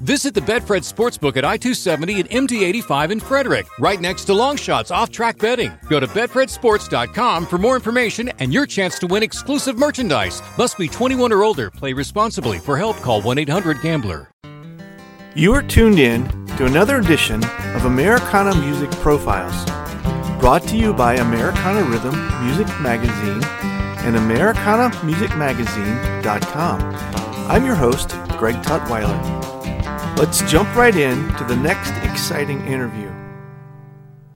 Visit the Betfred Sportsbook at I 270 and MD 85 in Frederick, right next to Longshots off track betting. Go to BetfredSports.com for more information and your chance to win exclusive merchandise. Must be 21 or older. Play responsibly. For help, call 1 800 Gambler. You are tuned in to another edition of Americana Music Profiles, brought to you by Americana Rhythm Music Magazine and AmericanaMusicMagazine.com. I'm your host, Greg Tutwiler. Let's jump right in to the next exciting interview.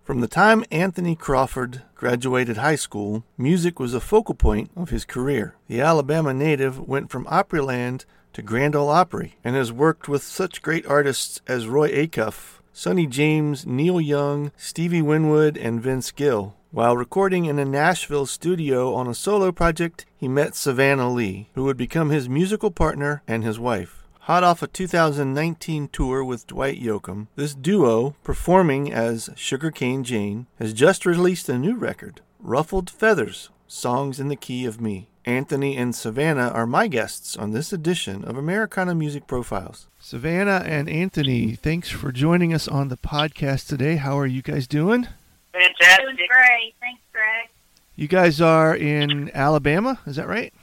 From the time Anthony Crawford graduated high school, music was a focal point of his career. The Alabama native went from Opryland to Grand Ole Opry and has worked with such great artists as Roy Acuff, Sonny James, Neil Young, Stevie Winwood, and Vince Gill. While recording in a Nashville studio on a solo project, he met Savannah Lee, who would become his musical partner and his wife. Hot off a 2019 tour with Dwight Yoakam, this duo, performing as Sugarcane Jane, has just released a new record, Ruffled Feathers Songs in the Key of Me. Anthony and Savannah are my guests on this edition of Americana Music Profiles. Savannah and Anthony, thanks for joining us on the podcast today. How are you guys doing? Fantastic. Doing great. Thanks, Greg. You guys are in Alabama, is that right?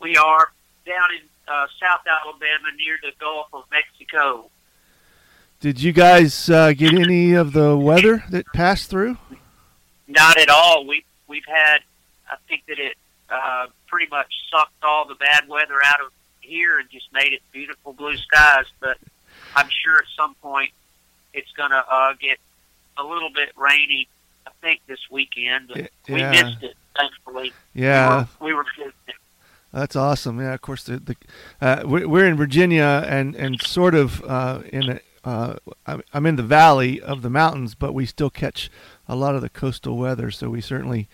We are down in uh, South Alabama near the Gulf of Mexico. Did you guys uh, get any of the weather that passed through? Not at all. We we've had. I think that it uh, pretty much sucked all the bad weather out of here and just made it beautiful blue skies. But I'm sure at some point it's going to uh, get a little bit rainy. I think this weekend. But Yeah. We missed it, thankfully. Yeah, We were, we were that's awesome. Yeah, of course. The, the uh, we- we're in Virginia and and sort of uh, in a, uh, I'm- I'm in the valley of the mountains, but we still catch a lot of the coastal weather. So we certainly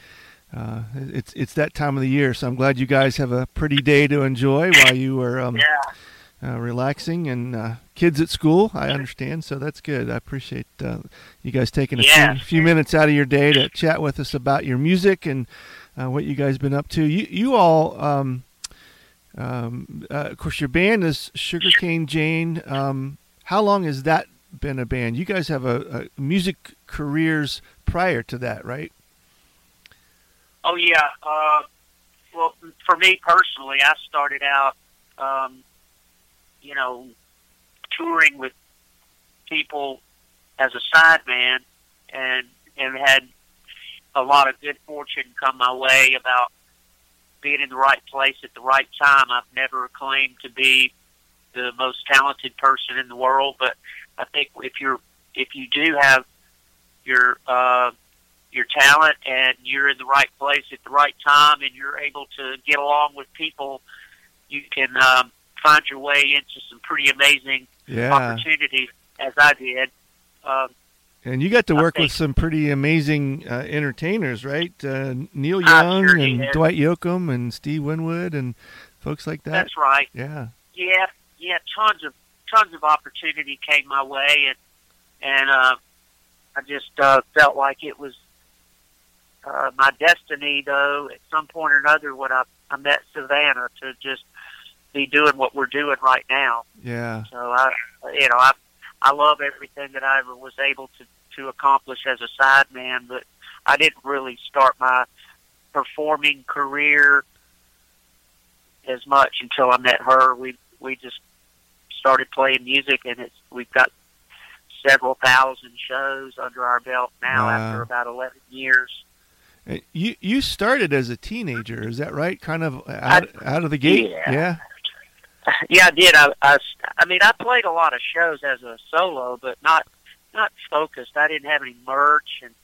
uh, it's it's that time of the year. So I'm glad you guys have a pretty day to enjoy while you are um, yeah. uh, relaxing and uh, kids at school. I understand, so that's good. I appreciate uh, you guys taking a Yeah. few, few minutes out of your day to chat with us about your music and uh, what you guys been up to. You you all, um, um, uh, of course, your band is Sugarcane Jane. Um, how long has that been a band? You guys have a, a music careers prior to that, right? Oh yeah. Uh, well, for me personally, I started out, um, you know, touring with people as a sideman, and and had a lot of good fortune come my way about being in the right place at the right time. I've never claimed to be the most talented person in the world, but I think if you're if you do have your uh, your talent and you're in the right place at the right time and you're able to get along with people, you can um, find your way into some pretty amazing Yeah. opportunities, as I did. Um, And you got to work with some pretty amazing uh, entertainers, right? Uh, Neil Young sure and did. Dwight Yoakam and Steve Winwood and folks like that. that's right. Yeah. Yeah, yeah. Tons of tons of opportunity came my way, and and uh, I just uh, felt like it was uh, my destiny. Though at some point or another, when I I met Savannah to just be doing what we're doing right now. Yeah. So I, you know, I I love everything that I ever was able to to accomplish as a sideman, but I didn't really start my performing career as much until I met her. We we just started playing music, and it's we've got several thousand shows under our belt now Wow. after about eleven years. Uh, You you started as a teenager, is that right? Kind of out, out of the gate. yeah. Yeah. Yeah, I did. I, I, I mean, I played a lot of shows as a solo, but not not focused. I didn't have any merch, and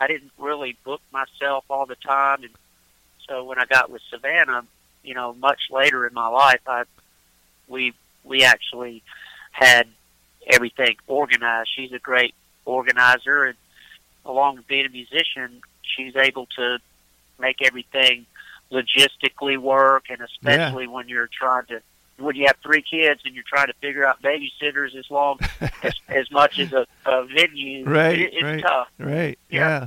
I didn't really book myself all the time. And so when I got with Savannah, you know, much later in my life, I we we actually had everything organized. She's a great organizer, and along with being a musician, she's able to make everything logistically work, and especially when you're trying to when you have three kids and you're trying to figure out babysitters as long as, as much as a, a venue. Right, it, it's right, tough. Right. Yeah. yeah.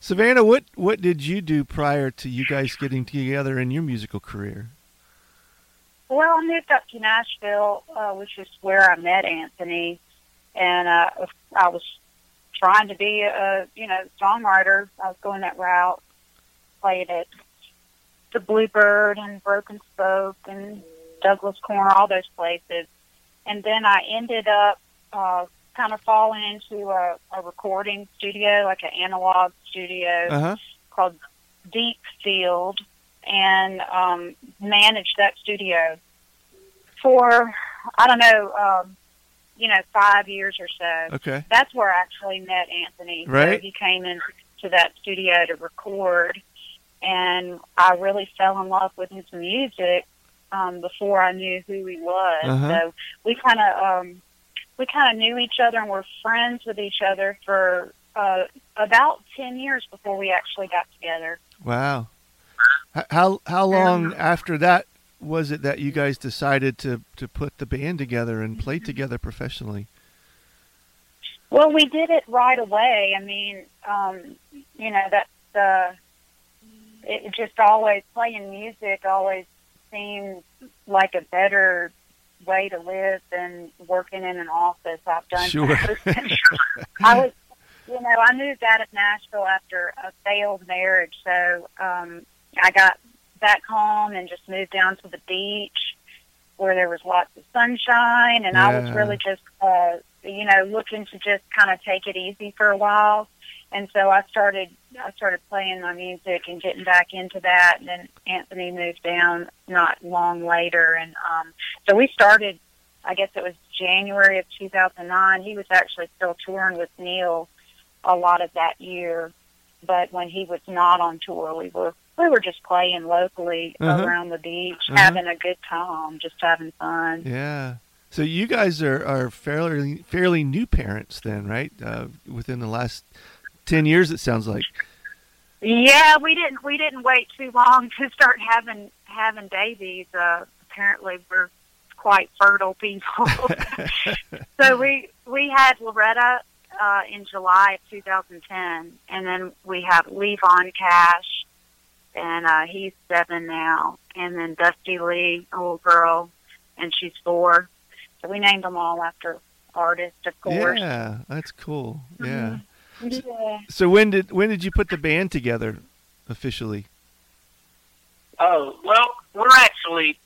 Savannah, what what did you do prior to you guys getting together in your musical career? Well, I moved up to Nashville, uh, which is where I met Anthony, and uh, I was trying to be a you know songwriter. I was going that route. Played at the Bluebird and Broken Spoke and Douglas Corner, all those places, and then I ended up uh, kind of falling into a, a recording studio, like an analog studio Uh-huh. called Deep Field, and um, managed that studio for I don't know, um, you know, five years or so. Okay. That's where I actually met Anthony. Right. So he came into that studio to record, and I really fell in love with his music um, before I knew who he was. Uh-huh. So we kind of um, we kind of knew each other and were friends with each other for uh, about ten years before we actually got together. Wow. How how long after that was it that you guys decided to to put the band together and play together professionally? Well, we did it right away. I mean, um, you know, that's uh, it just always playing music always seemed like a better way to live than working in an office. I've done Sure. I was, you know, I moved out of Nashville after a failed marriage, so um, I got back home and just moved down to the beach where there was lots of sunshine, and I was really just, uh, you know, looking to just kind of take it easy for a while. And so I started, I started playing my music and getting back into that. And then Anthony moved down not long later, and um, so we started. I guess it was January of 2009. He was actually still touring with Neil a lot of that year, but when he was not on tour, we were we were just playing locally Uh-huh. around the beach, Uh-huh. having a good time, just having fun. Yeah. So you guys are, are fairly fairly new parents then, right? Uh, within the last ten years, it sounds like. Yeah, we didn't we didn't wait too long to start having having babies. Uh, apparently, we're quite fertile people. so we we had Loretta uh, in July of 2010, and then we have Levon Cash, and uh, he's seven now, and then Dusty Lee, a little girl, and she's four. So we named them all after artists, of course. Yeah, that's cool. Yeah. Yeah. So when did when did you put the band together officially? Oh well, we're actually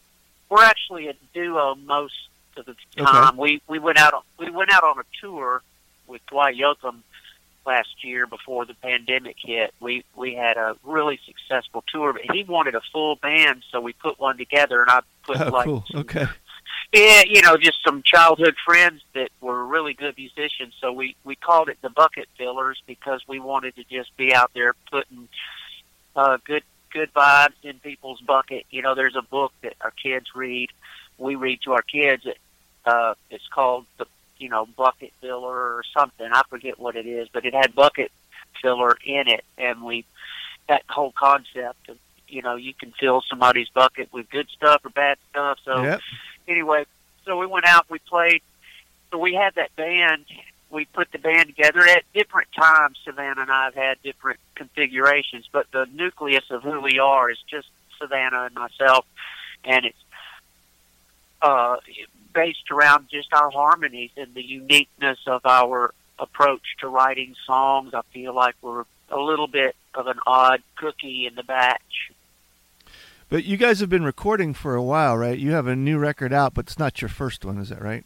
we're actually a duo most of the time. We we went out on- we went out on a tour with Dwight Yoakam last year before the pandemic hit. We we had a really successful tour, but he wanted a full band, so we put one together, and I put Oh, like cool. Okay. Yeah, you know, just some childhood friends that were really good musicians. So we we called it the Bucket Fillers because we wanted to just be out there putting uh, good good vibes in people's bucket. You know, there's a book that our kids read. We read to our kids. It, uh, it's called the you know Bucket Filler or something. I forget what it is, but it had Bucket Filler in it, and we that whole concept of you know you can fill somebody's bucket with good stuff or bad stuff. So Yep. Anyway, so we went out, we played. So we had that band. We put the band together at different times. Savannah and I have had different configurations, but the nucleus of who we are is just Savannah and myself, and it's uh, based around just our harmonies and the uniqueness of our approach to writing songs. I feel like we're a little bit of an odd cookie in the batch. But you guys have been recording for a while, right? You have a new record out, but it's not your first one, is that right?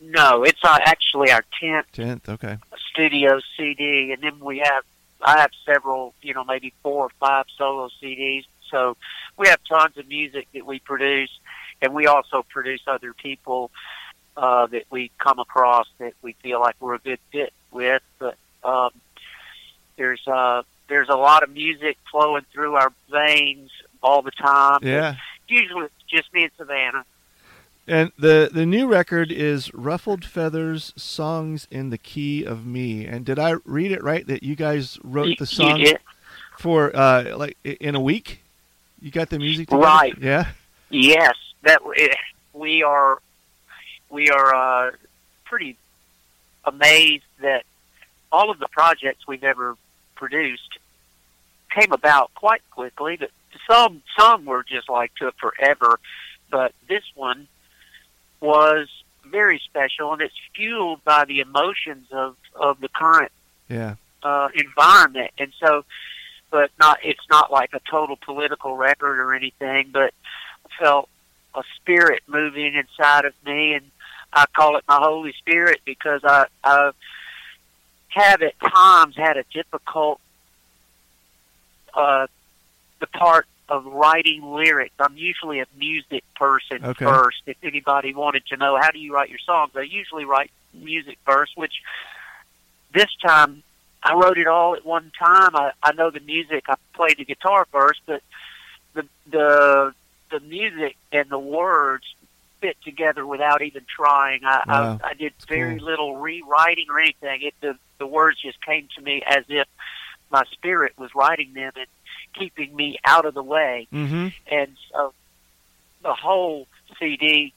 No, it's uh, actually our tenth Tenth. Okay. studio CD, and then we have I have several, you know, maybe four or five solo CDs. So we have tons of music that we produce, and we also produce other people uh, that we come across that we feel like we're a good fit with. But um, there's uh, there's a lot of music flowing through our veins all the time. Yeah. Usually it's just me and Savannah. And the the new record is Ruffled Feathers Songs in the Key of Me. And did I read it right that you guys wrote the song for uh like in a week? You got the music together? Right. Yeah. Yes, that it, we are we are uh, pretty amazed that all of the projects we've ever produced came about quite quickly. But some some were just like took forever, but this one was very special, and it's fueled by the emotions of of the current Yeah. uh, environment, and so, but not it's not like a total political record or anything, but I felt a spirit moving inside of me, and I call it my Holy Spirit because I, I have at times had a difficult uh, the part of writing lyrics. I'm usually a music person Okay. first. If anybody wanted to know how do you write your songs, I usually write music first, which this time I wrote it all at one time. I, I know the music. I played the guitar first, but the the the music and the words fit together without even trying. I Wow. I, I did very cool. little rewriting or anything. It the the words just came to me as if my spirit was writing them and keeping me out of the way. Mm-hmm. And so the whole CD,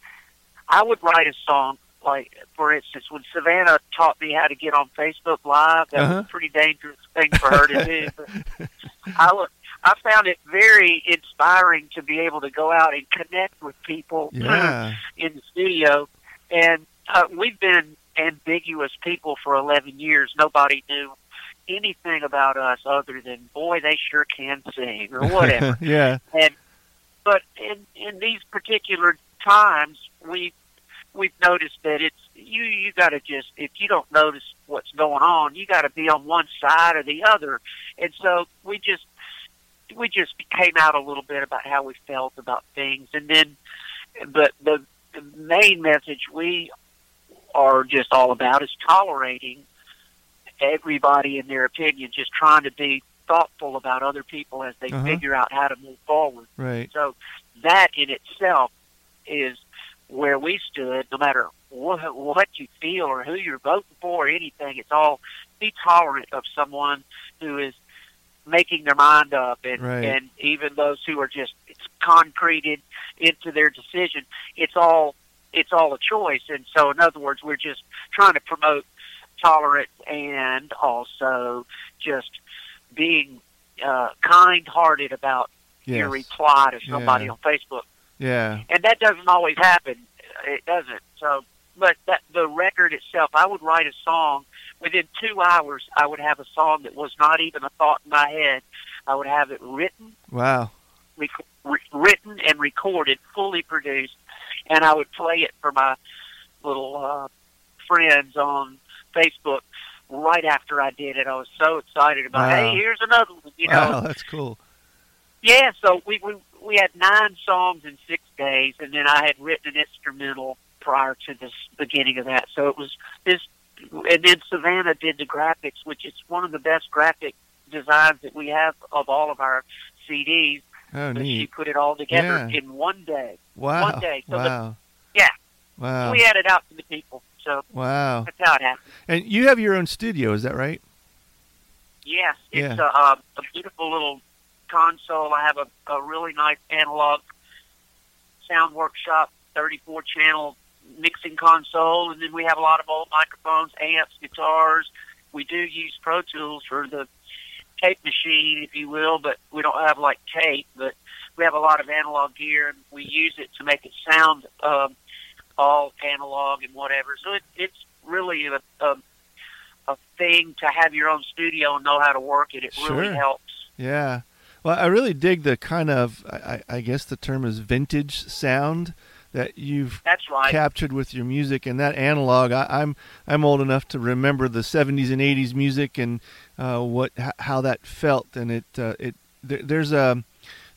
I would write a song like, for instance, when Savannah taught me how to get on Facebook Live, that Uh-huh. was a pretty dangerous thing for her to do. But I would, I found it very inspiring to be able to go out and connect with people Yeah. in the studio. And uh, we've been ambiguous people for 11 years. Nobody knew anything about us other than, boy, they sure can sing or whatever. yeah. And but in in these particular times we we've noticed that it's you you got to just if you don't notice what's going on you got to be on one side or the other and so we just we just came out a little bit about how we felt about things and then but the, the main message we are just all about is tolerating everybody in their opinion just trying to be thoughtful about other people as they Uh-huh. figure out how to move forward Right. so that in itself is where we stood. No matter what, what you feel or who you're voting for or anything, it's all be tolerant of someone who is making their mind up, and Right. and even those who are just it's concreted into their decision. It's all it's all a choice, and so in other words, we're just trying to promote tolerance and also just being uh, kind-hearted about your Yes. reply to somebody Yeah. on Facebook, Yeah. and that doesn't always happen. It doesn't. So, but that the record itself, I would write a song within two hours. I would have a song that was not even a thought in my head. I would have it written, Wow. rec- re- written and recorded, fully produced, and I would play it for my little uh, friends on Facebook. Right after I did it, I was so excited about. Wow. Hey, here's another one. You know, wow. That's cool. yeah, so we, we we had nine songs in six days, and then I had written an instrumental prior to this beginning of that. So it was this, and then Savannah did the graphics, which is one of the best graphic designs that we have of all of our CDs. Oh, But she put it all together Yeah. in one day. Wow. one day, so the- wow. yeah. Wow. We had it out to the people, so Wow. that's how it happened. And you have your own studio, is that right? Yes, it's Yeah. a, uh, a beautiful little console. I have a, a really nice analog sound workshop, 34 channel mixing console, and then we have a lot of old microphones, amps, guitars. We do use Pro Tools for the tape machine, if you will, but we don't have like tape, but we have a lot of analog gear, and we use it to make it sound um, all analog and whatever. So it, it's really a, a a thing to have your own studio and know how to work it. It really helps. Yeah. Well, I really dig the kind of, I, I guess the term is vintage sound that you've That's right. captured with your music and that analog. I, I'm I'm old enough to remember the 70s and 80s music and uh, what how that felt, and it uh, it there, there's a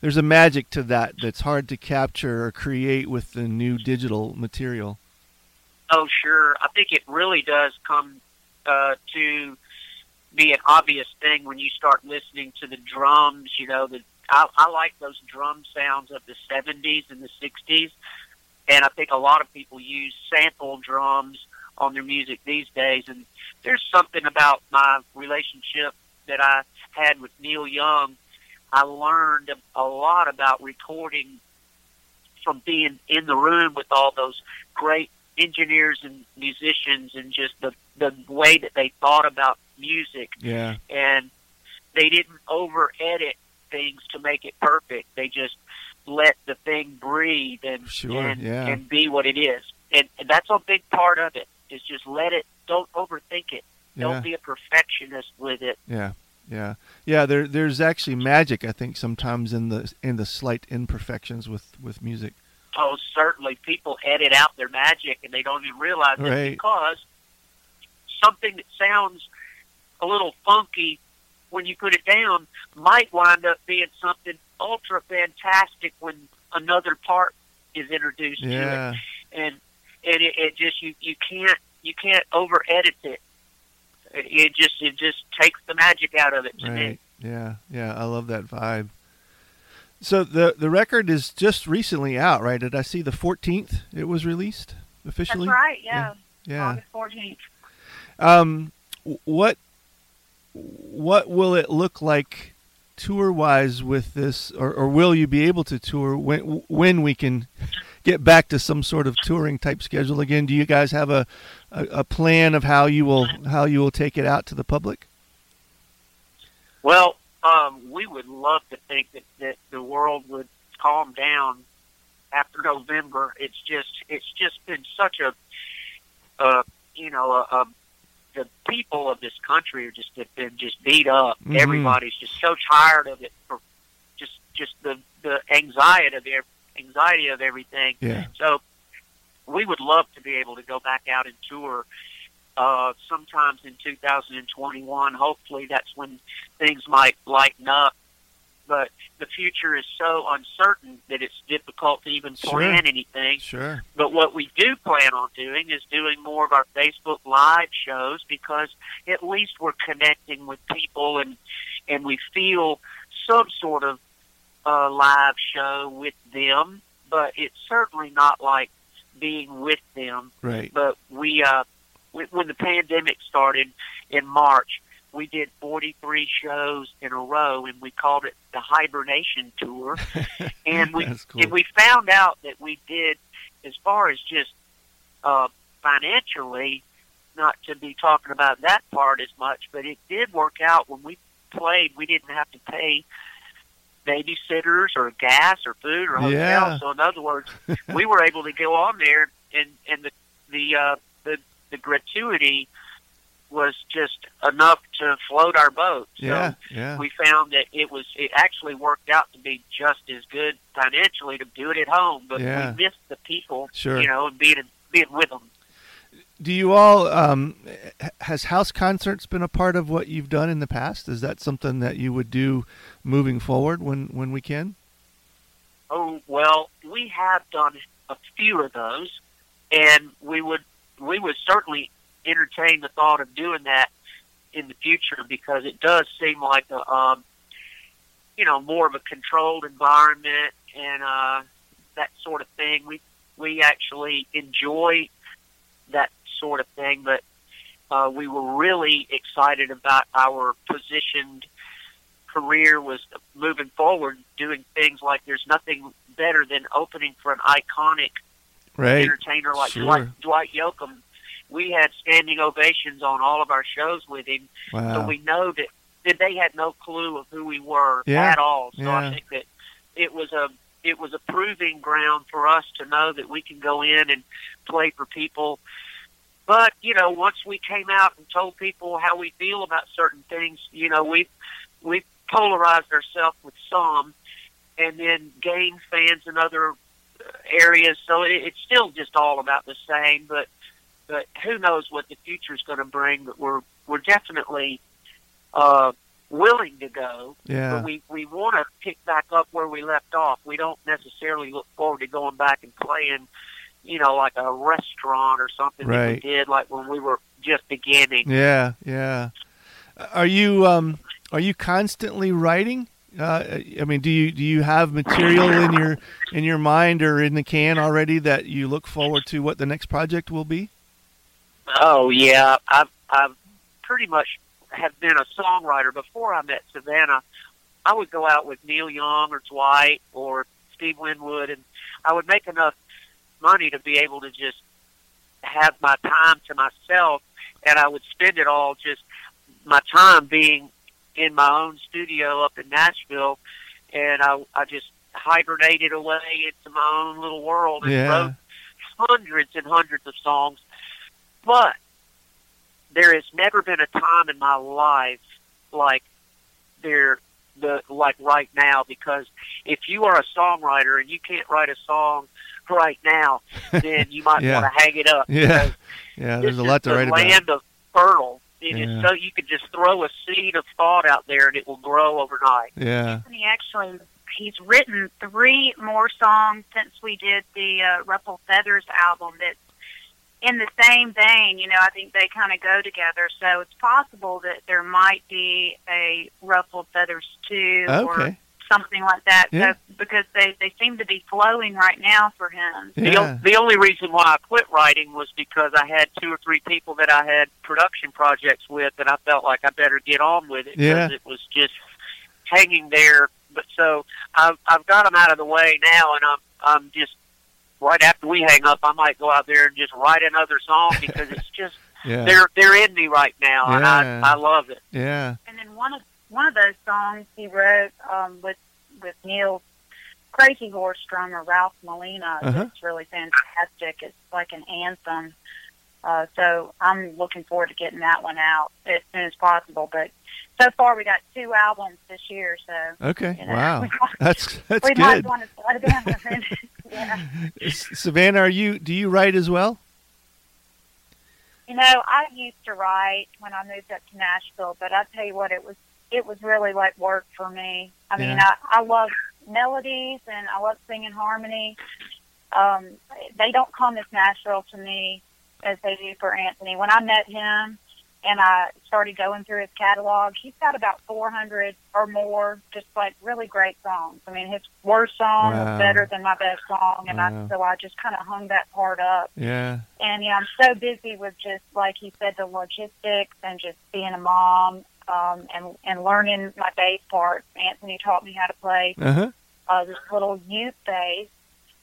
there's a magic to that that's hard to capture or create with the new digital material. Oh, sure. I think it really does come uh, to be an obvious thing when you start listening to the drums. You know, the I, I like those drum sounds of the '70s and the '60s, and I think a lot of people use sample drums on their music these days. And there's something about my relationship that I had with Neil Young. I learned a lot about recording from being in the room with all those great engineers and musicians and just the the way that they thought about music Yeah. and they didn't over edit things to make it perfect. They just let the thing breathe and Sure, and, yeah. and be what it is. And, and that's a big part of it. Is just let it. Don't overthink it. Yeah. Don't be a perfectionist with it. Yeah, yeah, yeah. There, there's actually magic. I think sometimes in the in the slight imperfections with with music. Oh, certainly, people edit out their magic and they don't even realize Right. it because something that sounds a little funky when you put it down might wind up being something ultra fantastic when another part is introduced to it. Yeah, and and it, it just you you can't you can't over edit it. It just it just takes the magic out of it to me. Yeah, yeah. I love that vibe. So the the record is just recently out, right? Did I see the 14th? It was released officially? That's officially. right. Yeah. Yeah. August fourteenth. Um, what what will it look like tour wise with this, or, or will you be able to tour when when we can get back to some sort of touring type schedule again? Do you guys have a, a, a plan of how you will how you will take it out to the public? Well, um, we would love to think that, that the world would calm down after November. It's just it's just been such a uh, you know a, a the people of this country are just have been just beat up. Mhm. Everybody's just so tired of it for just just the the anxiety of anxiety of everything. Yeah, So we would love to be able to go back out and tour uh, sometimes in 2021. Hopefully, that's when things might lighten up. But the future is so uncertain that it's difficult to even Sure. plan anything. sure. But what we do plan on doing is doing more of our Facebook Live shows because at least we're connecting with people and and we feel some sort of uh, live show with them. But it's certainly not like being with them. Right. But we, uh, when when the pandemic started in March, we did 43 shows in a row, and we called it the hibernation tour. and we cool. and we found out that we did as far as just uh, financially, not to be talking about that part as much, but it did work out when we played. We didn't have to pay babysitters or gas or food or hotel. Yeah. So in other words, we were able to go on there, and and the the uh, the the gratuity was just enough to float our boat. So Yeah, yeah. we found that it was it actually worked out to be just as good financially to do it at home, but Yeah. we missed the people, Sure. you know, and being being with them. Do you all um, has house concerts been a part of what you've done in the past? Is that something that you would do moving forward when when we can? Oh well, we have done a few of those, and we would we would certainly entertain the thought of doing that in the future because it does seem like a um, you know more of a controlled environment and uh, that sort of thing. We we actually enjoy that sort of thing, but uh, we were really excited about our positioned career was moving forward, doing things like there's nothing better than opening for an iconic Right. entertainer like Sure. Dwight, Dwight Yoakam. We had standing ovations on all of our shows with him, so we know that, that they had no clue of who we were Yeah. at all. So Yeah. I think that it was a it was a proving ground for us to know that we can go in and play for people. But you know, once we came out and told people how we feel about certain things, you know, we we polarized ourselves with some, and then gained fans in other areas. So it, it's still just all about the same. But but who knows what the future is going to bring? But we're we're definitely uh, willing to go. yeah. But we we want to pick back up where we left off. We don't necessarily look forward to going back and playing, you know, like a restaurant or something that Right. we did like when we were just beginning. Yeah, yeah. Are you um are you constantly writing? Uh, I mean, do you do you have material in your in your mind or in the can already that you look forward to what the next project will be? Oh yeah, I've I've pretty much have been a songwriter before I met Savannah. I would go out with Neil Young or Dwight or Steve Winwood, and I would make enough money to be able to just have my time to myself, and I would spend it all just my time being in my own studio up in Nashville, and I I just hibernated away into my own little world and Yeah. wrote hundreds and hundreds of songs. But there has never been a time in my life like there the like right now because if you are a songwriter and you can't write a song right now, then you might Yeah. want to hang it up. Yeah. because Yeah, there's a lot to the write about. land of fertile. It is Yeah. so you could just throw a seed of thought out there and it will grow overnight. Yeah. And he actually he's written three more songs since we did the uh, Ruffle Feathers album. That's in the same vein. You know, I think they kind of go together. So it's possible that there might be a Ruffled Feathers two or Okay. Something like that. Yeah. So, because they they seem to be flowing right now for him. The, Yeah. o- the only reason why I quit writing was because I had two or three people that I had production projects with, and I felt like I better get on with it Yeah. because it was just hanging there. But so I've I've got them out of the way now, and I'm I'm just right after we hang up, I might go out there and just write another song because it's just Yeah. they're they're in me right now, and I I love it. Yeah. And then one of one of those songs he wrote um, with with Neil's Crazy Horse drummer Ralph Molina. Uh-huh. It's really fantastic. It's like an anthem. Uh, so I'm looking forward to getting that one out as soon as possible. But so far we got two albums this year, so Okay. you know, Wow. we might, That's that's we might good. want to slow down. yeah. Savannah, are you do you write as well? You know, I used to write when I moved up to Nashville, but I tell you what, it was it was really like work for me. I mean, I I love melodies and I love singing harmony. Um, they don't come as natural to me as they do for Anthony. When I met him and I started going through his catalog, he's got about 400 or more just like really great songs. I mean, his worst song Wow. was better than my best song, and Wow. I so I just kind of hung that part up. Yeah. And yeah, I'm so busy with just like he said, the logistics and just being a mom um, and and learning my bass part. Anthony taught me how to play Uh huh. uh, this little youth bass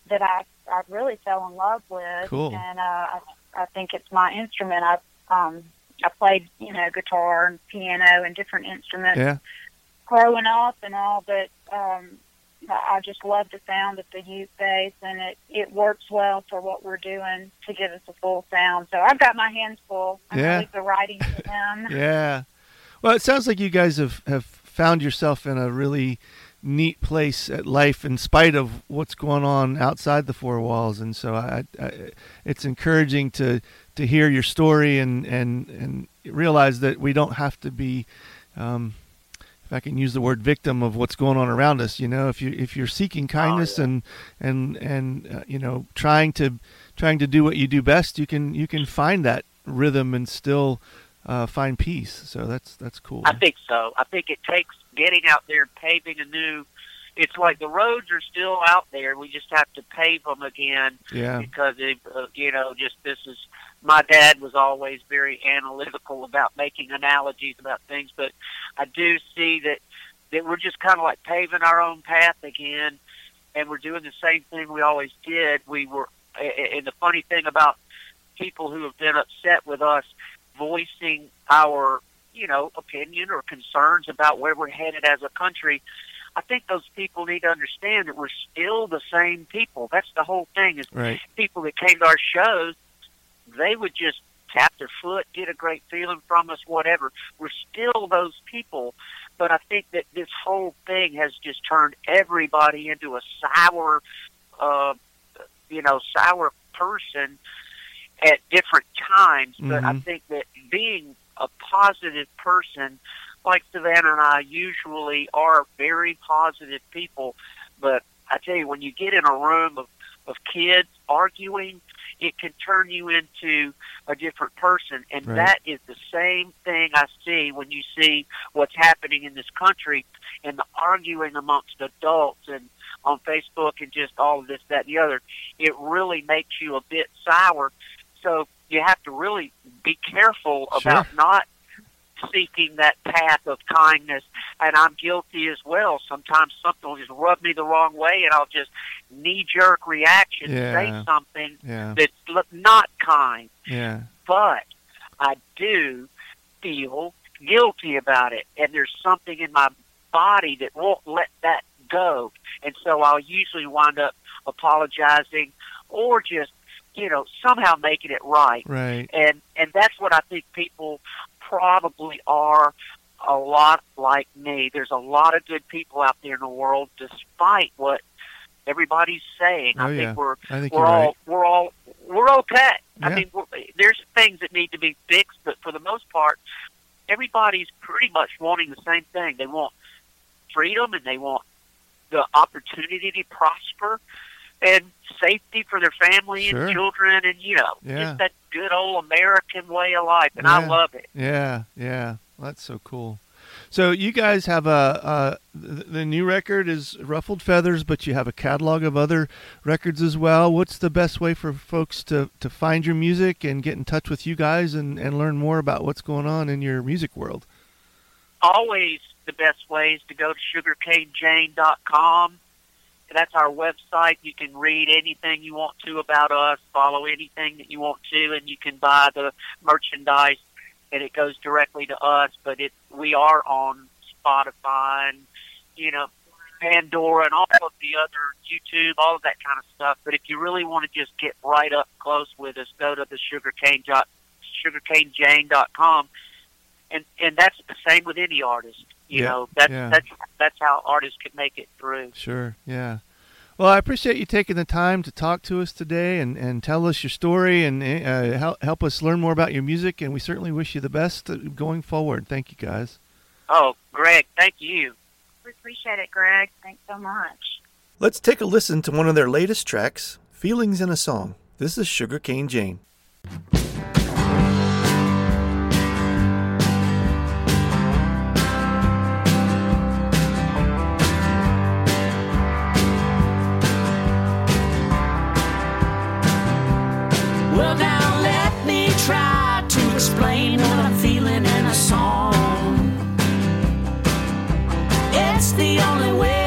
that I I really fell in love with. Cool. And uh, I I think it's my instrument. I um I played you know guitar and piano and different instruments Yeah. growing up and all, but um, I just love the sound of the youth bass, and it it works well for what we're doing to give us a full sound. So I've got my hands full. I'm Yeah. the writing to them. Yeah. Well, it sounds like you guys have, have found yourself in a really neat place at life in spite of what's going on outside the four walls. And so I, I it's encouraging to, to hear your story and, and, and realize that we don't have to be, um, if I can use the word victim of what's going on around us, you know, if you, if you're seeking kindness yeah. and, and, and, uh, you know, trying to, trying to do what you do best, you can, you can find that rhythm and still, uh, find peace. So that's that's cool. I think so. I think it takes getting out there paving a new. It's like the roads are still out there. We just have to pave them again yeah, because it, uh, you know, just this is. My dad was always very analytical about making analogies about things, but I do see that that we're just kind of like paving our own path again, and we're doing the same thing we always did. We were, and the funny thing about people who have been upset with us voicing our, you know, opinion or concerns about where we're headed as a country. I think those people need to understand that we're still the same people. That's the whole thing. Is right. people that came to our shows, they would just tap their foot, get a great feeling from us, whatever. We're still those people. But I think that this whole thing has just turned everybody into a sour, uh, you know, sour person at different times. But I Mhm. think that being a positive person, like Savannah and I usually are very positive people, but I tell you, when you get in a room of, of kids arguing, it can turn you into a different person. And Right. that is the same thing I see when you see what's happening in this country and the arguing amongst adults and on Facebook and just all of this, that, and the other. It really makes you a bit sour. So you have to really be careful Sure. about not seeking that path of kindness, and I'm guilty as well. Sometimes something will just rub me the wrong way, and I'll just knee jerk reaction, Yeah. say something Yeah. that's not kind. Yeah. But I do feel guilty about it, and there's something in my body that won't let that go, and so I'll usually wind up apologizing or just you know somehow making it right Right. and and that's what I think people probably are a lot like me. There's a lot of good people out there in the world, despite what everybody's saying. Oh, I yeah. think we're I think we're you're all right. we're all we're okay. Yeah. I mean, we're, there's things that need to be fixed, but for the most part, everybody's pretty much wanting the same thing. They want freedom and they want the opportunity to prosper and safety for their family Sure. and children and you know Yeah. just that good old American way of life and I love it. Yeah, yeah, that's so cool. So you guys have a uh, the, the new record is Ruffled Feathers, but you have a catalog of other records as well. What's the best way for folks to, to find your music and get in touch with you guys and, and learn more about what's going on in your music world? Always the best way is to go to sugarcanejane.com. That's our website. You can read anything you want to about us, follow anything that you want to, and you can buy the merchandise and it goes directly to us. But it we are on Spotify and you know Pandora and all of the other YouTube, all of that kind of stuff. But if you really want to just get right up close with us, go to the sugarcane sugarcanejane.com and and that's the same with any artist. You Yeah, know, that's yeah. that's that's how artists can make it through. Sure, yeah. Well, I appreciate you taking the time to talk to us today and, and tell us your story and uh, help, help us learn more about your music. And we certainly wish you the best uh, going forward. Thank you, guys. Oh, Greg, thank you. We appreciate it, Greg. Thanks so much. Let's take a listen to one of their latest tracks, Feelings in a Song. This is Sugarcane Jane. Well, now let me try to explain what I'm feeling in a song. It's the only way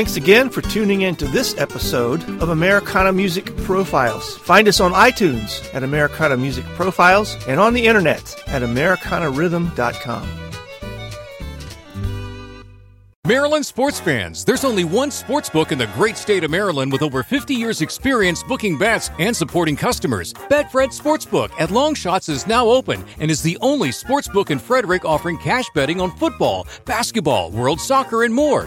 Thanks again for tuning in to this episode of Americana Music Profiles. Find us on iTunes at Americana Music Profiles and on the internet at AmericanaRhythm.com. Maryland sports fans, there's only one sports book in the great state of Maryland with over 50 years' experience booking bets and supporting customers. Betfred Sportsbook at Longshots is now open and is the only sports book in Frederick offering cash betting on football, basketball, world soccer, and more.